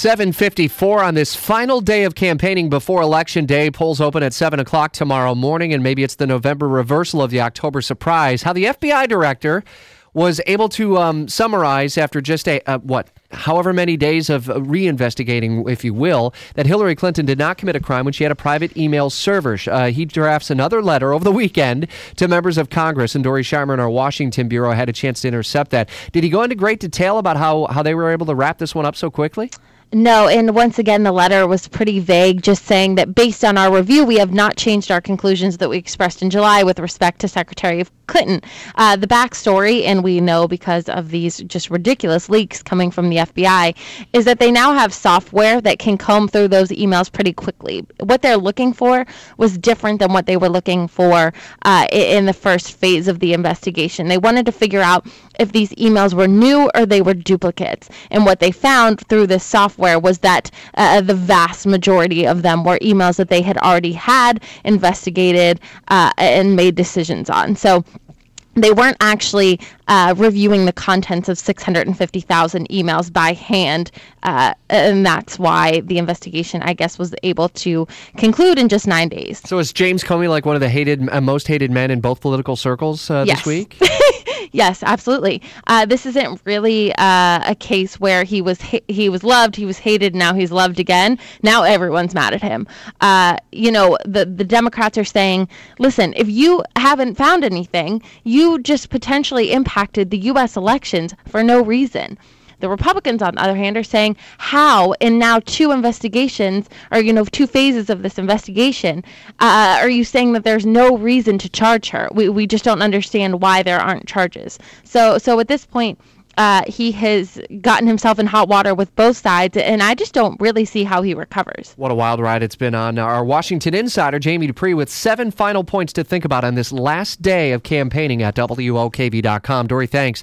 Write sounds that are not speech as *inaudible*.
754 on this final day of campaigning before Election Day. Polls open at 7 o'clock tomorrow morning, and maybe it's the November reversal of the October surprise. How the FBI director was able to um, summarize after just a, uh, what, however many days of reinvestigating, if you will, that Hillary Clinton did not commit a crime when she had a private email server. Uh, he drafts another letter over the weekend to members of Congress, and Dori Sharma in our Washington bureau had a chance to intercept that. Did he go into great detail about how, how they were able to wrap this one up so quickly? No, and once again, the letter was pretty vague, just saying that based on our review, we have not changed our conclusions that we expressed in July with respect to Secretary of Clinton. Uh, the backstory, and we know because of these just ridiculous leaks coming from the FBI, is that they now have software that can comb through those emails pretty quickly. What they're looking for was different than what they were looking for uh, in the first phase of the investigation. They wanted to figure out if these emails were new or they were duplicates. And what they found through this software was that uh, the vast majority of them were emails that they had already had investigated uh, and made decisions on. So they weren't actually uh, reviewing the contents of 650,000 emails by hand, uh, and that's why the investigation, I guess, was able to conclude in just nine days. So is James Comey like one of the hated, uh, most hated men in both political circles uh, yes. this week? *laughs* yes, absolutely. Uh, this isn't really uh, a case where he was ha- he was loved, he was hated, now he's loved again. Now everyone's mad at him. Uh, you know, the the Democrats are saying, listen, if you haven't found anything, you just potentially impacted the U.S. elections for no reason. The Republicans, on the other hand, are saying how, in now two investigations, or you know, two phases of this investigation, uh, are you saying that there's no reason to charge her? We we just don't understand why there aren't charges. So so at this point. Uh, he has gotten himself in hot water with both sides, and I just don't really see how he recovers. What a wild ride it's been on. Our Washington insider, Jamie Dupree, with seven final points to think about on this last day of campaigning at WOKV.com. Dory, thanks.